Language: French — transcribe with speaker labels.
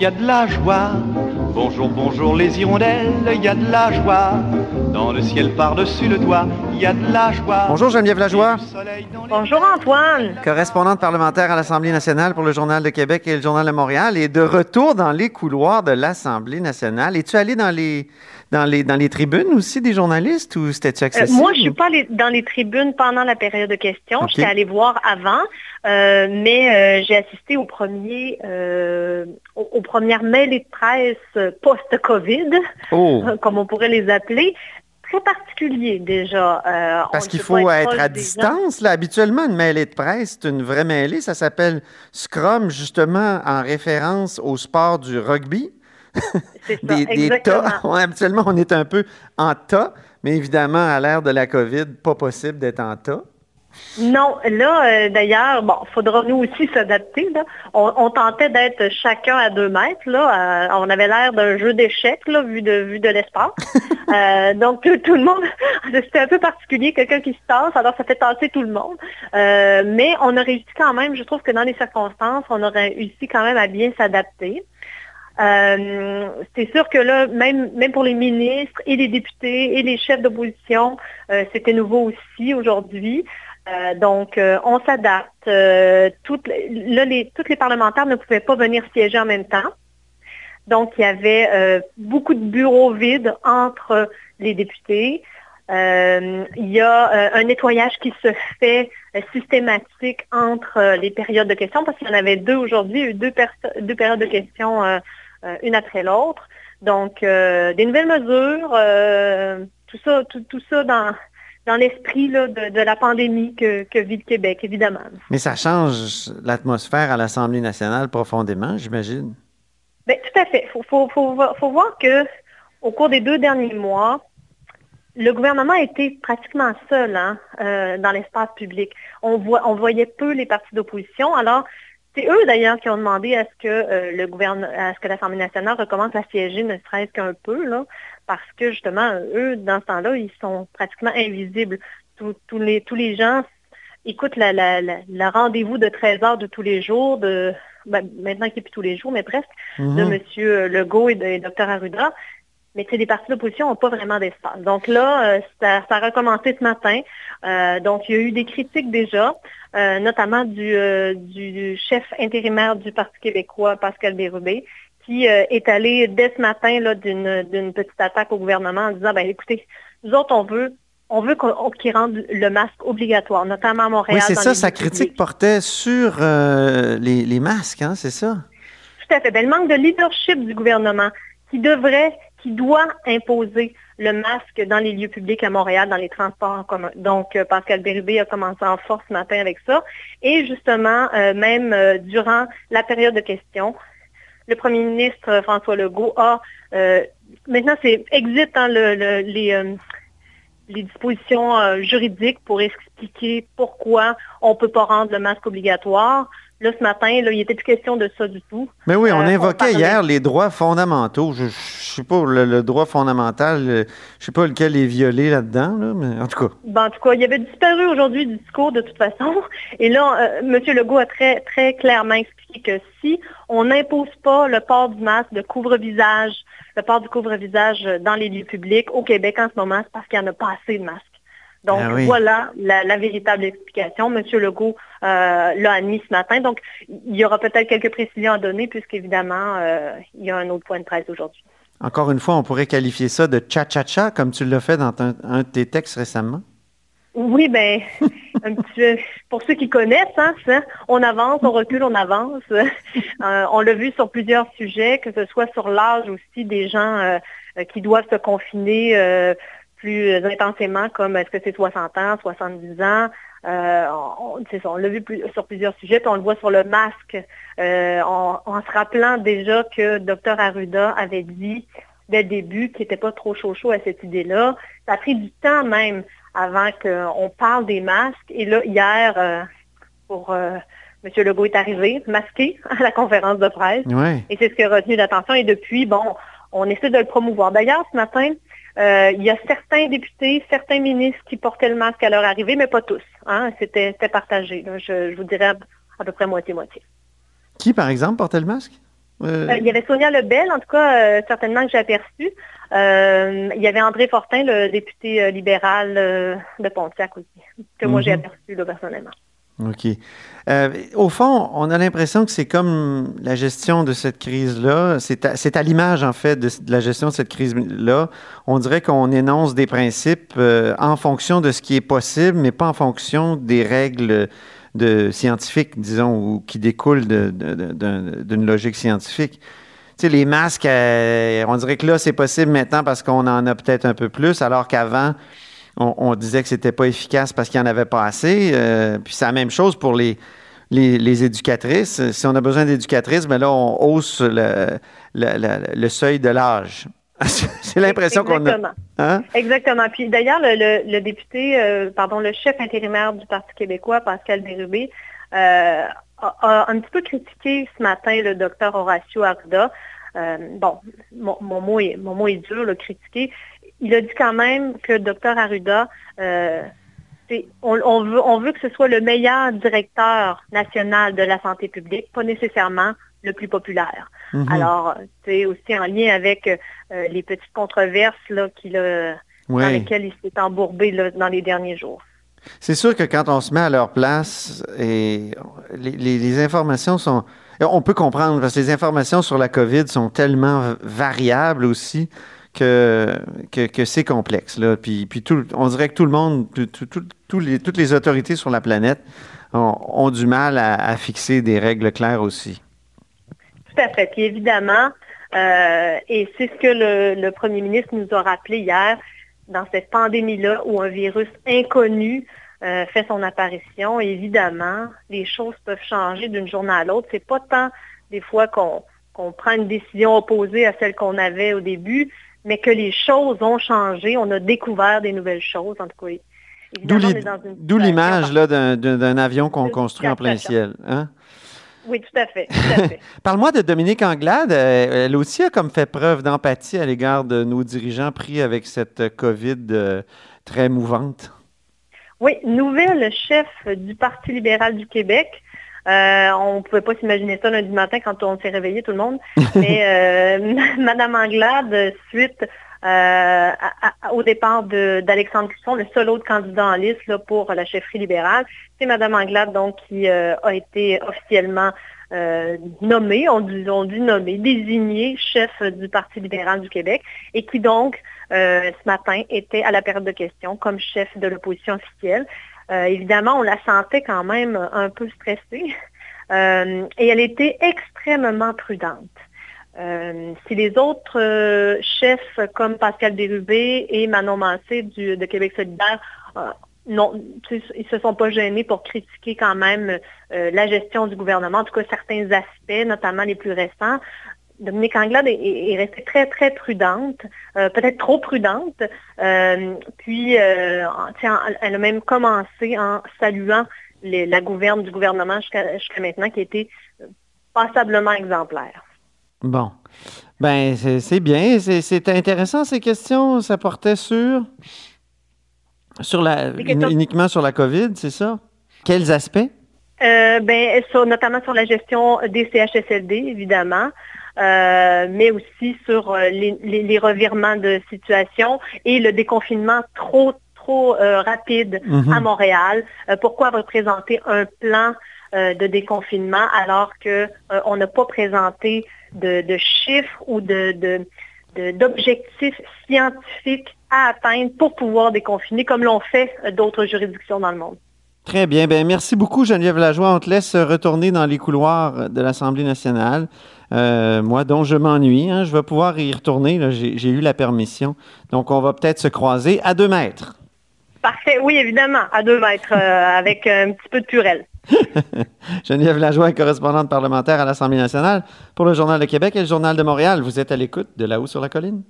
Speaker 1: Il y a de la joie. Bonjour, bonjour les hirondelles, il y a de la joie. Dans le ciel par-dessus le toit, y a de la joie.
Speaker 2: Bonjour Geneviève Lajoie.
Speaker 3: Bonjour Antoine.
Speaker 2: Correspondante parlementaire à l'Assemblée nationale pour le Journal de Québec et le Journal de Montréal et de retour dans les couloirs de l'Assemblée nationale. Es-tu allé dans les, dans, les, dans les tribunes aussi des journalistes ou c'était-tu accessible?
Speaker 3: Euh, moi, je suis pas allée dans les tribunes pendant la période de questions. Je suis allée voir avant, euh, mais euh, j'ai assisté au premier, aux, aux, premières mêlées de presse post-COVID, oh. comme on pourrait les appeler très particulier déjà.
Speaker 2: Euh, Parce qu'il faut être à distance. Là. Habituellement, une mêlée de presse, c'est une vraie mêlée. Ça s'appelle Scrum, justement, en référence au sport du rugby.
Speaker 3: C'est ça, des, des tas.
Speaker 2: habituellement, on est un peu en tas, mais évidemment, à l'ère de la COVID, pas possible d'être en tas.
Speaker 3: Non, là, euh, d'ailleurs, bon, faudra nous aussi s'adapter. On, tentait d'être chacun à deux mètres. Là. Euh, on avait l'air d'un jeu d'échecs, là, vu de, vu de l'espace. Euh, donc, tout, le monde, c'était un peu particulier, quelqu'un qui se tasse, alors ça fait tasser tout le monde. mais on a réussi quand même, je trouve que dans les circonstances, on aurait réussi quand même à bien s'adapter. c'est sûr que là, même, même pour les ministres et les députés et les chefs d'opposition, c'était nouveau aussi aujourd'hui. Euh, donc, euh, on s'adapte. Euh, toutes, là, les, tous les parlementaires ne pouvaient pas venir siéger en même temps. Donc, il y avait beaucoup de bureaux vides entre les députés. il y a un nettoyage qui se fait systématique entre les périodes de questions, parce qu'il y en avait deux aujourd'hui, deux, deux périodes de questions une après l'autre. Donc, des nouvelles mesures, tout ça, tout ça dans, dans l'esprit de, la pandémie que, vit le Québec, évidemment.
Speaker 2: Mais ça change l'atmosphère à l'Assemblée nationale profondément, j'imagine.
Speaker 3: Bien, tout à fait. Il faut, voir que au cours des deux derniers mois, le gouvernement a été pratiquement seul hein, euh, dans l'espace public. On, voit, on voyait peu les partis d'opposition. Alors, c'est eux d'ailleurs qui ont demandé à ce que euh, le gouvernement, à ce que l'Assemblée nationale recommence à siéger, ne serait-ce qu'un peu, là, parce que justement, eux, dans ce temps-là, ils sont pratiquement invisibles. Tous, les, tous les gens écoutent la, rendez-vous de 13 heures de tous les jours, de ben, maintenant qui n'est plus tous les jours, mais presque, de M. Mhm. Legault et de Dr. Arruda. Mais les partis d'opposition n'ont pas vraiment d'espace. Donc là, euh, ça, a recommencé ce matin. Euh, donc, il y a eu des critiques déjà, euh, notamment du, du, chef intérimaire du Parti québécois, Pascal Bérubé, est allé dès ce matin d'une petite attaque au gouvernement en disant, ben écoutez, nous autres, on veut on veut qu'ils rendent le masque obligatoire, notamment à Montréal.
Speaker 2: Oui, c'est ça, sa critique portait sur les, les, masques, hein, c'est ça?
Speaker 3: Tout à fait. Ben, le manque de leadership du gouvernement qui devrait qui doit imposer le masque dans les lieux publics à Montréal, dans les transports en commun. Donc, euh, Pascal Bérubé a commencé en force ce matin avec ça. Et justement, euh, même euh, durant la période de questions, le premier ministre François Legault a, maintenant c'est exit hein, les, les dispositions juridiques pour expliquer pourquoi on ne peut pas rendre le masque obligatoire. Là, ce matin, là, il n'était plus question de ça du tout.
Speaker 2: Mais oui, on euh, invoquait hier les droits fondamentaux. Je ne sais pas, le, droit fondamental, je ne sais pas lequel est violé là-dedans, mais en tout cas.
Speaker 3: Ben, en tout cas, il avait disparu aujourd'hui du discours de toute façon. Et là, euh, M. Legault a très, très clairement expliqué que si on n'impose pas le port du masque, de couvre-visage, le port du couvre-visage dans les lieux publics au Québec en ce moment, c'est parce qu'il n'y en a pas assez de masques. Donc ah voilà la, véritable explication. Monsieur Legault euh, l'a admis ce matin. Donc il y aura peut-être quelques précisions à donner puisqu'évidemment euh, il y a un autre point de presse aujourd'hui.
Speaker 2: Encore une fois, on pourrait qualifier ça de cha-cha-cha comme tu l'as fait dans un, de tes textes récemment.
Speaker 3: Oui, ben, pour ceux qui connaissent, hein, on avance, on recule, on avance. Euh, on l'a vu sur plusieurs sujets, que ce soit sur l'âge aussi des gens qui doivent se confiner plus intensément, comme est-ce que c'est 60 ans, 70 ans? Euh, on, on l'a vu sur plusieurs sujets, puis on le voit sur le masque, euh, en, se rappelant déjà que Dr Arruda avait dit dès le début qu'il n'était pas trop chaud chaud à cette idée-là. Ça a pris du temps même avant qu'on parle des masques. Et là, hier, euh, pour M. Legault est arrivé, masqué à la conférence de presse. Et c'est ce qui a retenu l'attention. Et depuis, bon, on essaie de le promouvoir. D'ailleurs, ce matin, euh, il y a certains députés, certains ministres qui portaient le masque à leur arrivée, mais pas tous. Hein. C'était partagé. Je, vous dirais à, peu près moitié-moitié.
Speaker 2: Qui, par exemple, portait le masque?
Speaker 3: il y avait Sonia Lebel, en tout cas, certainement que j'ai aperçu. il y avait André Fortin, le député libéral de Pontiac aussi, que moi j'ai mhm. aperçu personnellement.
Speaker 2: OK. Euh, au fond, on a l'impression que c'est comme la gestion de cette crise-là. C'est à, l'image, en fait, de, la gestion de cette crise-là. On dirait qu'on énonce des principes euh, en fonction de ce qui est possible, mais pas en fonction des règles de, scientifiques, disons, ou qui découlent d'une logique scientifique. Tu sais, les masques, euh, on dirait que là, c'est possible maintenant parce qu'on en a peut-être un peu plus, alors qu'avant, on, disait que c'était pas efficace parce qu'il n'y en avait pas assez. Euh, puis c'est la même chose pour les, les, éducatrices. Si on a besoin d'éducatrices, mais ben là, on hausse le, le, seuil de l'âge. c'est l'impression qu'on a.
Speaker 3: Hein? Exactement. Puis d'ailleurs, le, député, euh, pardon, le chef intérimaire du Parti québécois, Pascal Bérubé, euh, a, un petit peu critiqué ce matin le docteur Horacio Arruda. bon, mon, mot est, mon mot est dur, le critiquer il a dit quand même que Dr Arruda, euh, on, veut, on veut que ce soit le meilleur directeur national de la santé publique, pas nécessairement le plus populaire. Mhm. Alors, c'est aussi en lien avec euh, les petites controverses là, qu'il dans lesquelles il s'est embourbé dans les derniers jours.
Speaker 2: C'est sûr que quand on se met à leur place et les informations sont... On peut comprendre parce que les informations sur la COVID sont tellement variables aussi que, que, c'est complexe. Là. Puis, puis tout, on dirait que tout le monde, les, toutes les autorités sur la planète ont, du mal à, fixer des règles claires aussi.
Speaker 3: Tout à fait. Puis évidemment, euh, et c'est ce que le, premier ministre nous a rappelé hier, dans cette pandémie-là où un virus inconnu euh, fait son apparition, évidemment, les choses peuvent changer d'une journée à l'autre. C'est pas tant des fois qu'on prend une décision opposée à celle qu'on avait au début, mais que les choses ont changé. On a découvert des nouvelles choses, en tout cas.
Speaker 2: D'où l'image d'un avion qu'on construit en plein ciel. Hein?
Speaker 3: Oui, tout à fait.
Speaker 2: Parle-moi de Dominique Anglade. Euh, elle aussi a comme fait preuve d'empathie à l'égard de nos dirigeants pris avec cette COVID euh, très mouvante.
Speaker 3: Oui, nouvelle chef du Parti libéral du Québec. Euh, on ne pouvait pas s'imaginer ça lundi matin quand on s'est réveillé tout le monde. Mais euh, Madame Anglade, suite euh, au départ d'Alexandre Cusson, le seul autre candidat en liste pour la chefferie libérale, c'est Madame Anglade donc qui a été officiellement nommée, on dit, on dit nommée, désignée chef du Parti libéral du Québec et qui donc ce matin était à la période de questions comme chef de l'opposition officielle. Euh, évidemment, on la sentait quand même un peu stressée euh, et elle était extrêmement prudente. Euh, si les autres chefs comme Pascal Dérubé et Manon Mancé de Québec solidaire non, ils se sont pas gênés pour critiquer quand même la gestion du gouvernement, en tout cas certains aspects, notamment les plus récents. Dominique Anglade est, restée très, très prudente, euh, peut-être trop prudente. Euh, puis, euh, elle a même commencé en saluant la gouverne du gouvernement jusqu'à maintenant, qui a été passablement exemplaire.
Speaker 2: Bon. Ben, c'est bien. C'est intéressant, ces questions. Ça portait sur, sur la, uniquement sur la COVID, c'est ça? Quels aspects?
Speaker 3: ben, notamment sur la gestion des CHSLD, évidemment. Euh, mais aussi sur euh, les, revirements de situation et le déconfinement trop, trop euh, rapide mhm. à Montréal. pourquoi représenter un plan de déconfinement alors qu'on n'a pas présenté de, chiffres ou de, d'objectifs scientifiques à atteindre pour pouvoir déconfiner comme l'ont fait d'autres juridictions dans le monde?
Speaker 2: Très bien. Ben, merci beaucoup, Geneviève Lajoie. On te laisse retourner dans les couloirs de l'Assemblée nationale. Euh, moi, dont je m'ennuie. Hein, je vais pouvoir y retourner. J'ai eu la permission. Donc, on va peut-être se croiser à deux mètres.
Speaker 3: Parfait. Oui, évidemment, à deux mètres, euh, avec un petit peu de purelle.
Speaker 2: Geneviève Lajoie, correspondante parlementaire à l'Assemblée nationale pour le Journal de Québec et le Journal de Montréal. Vous êtes à l'écoute de là-haut sur la colline?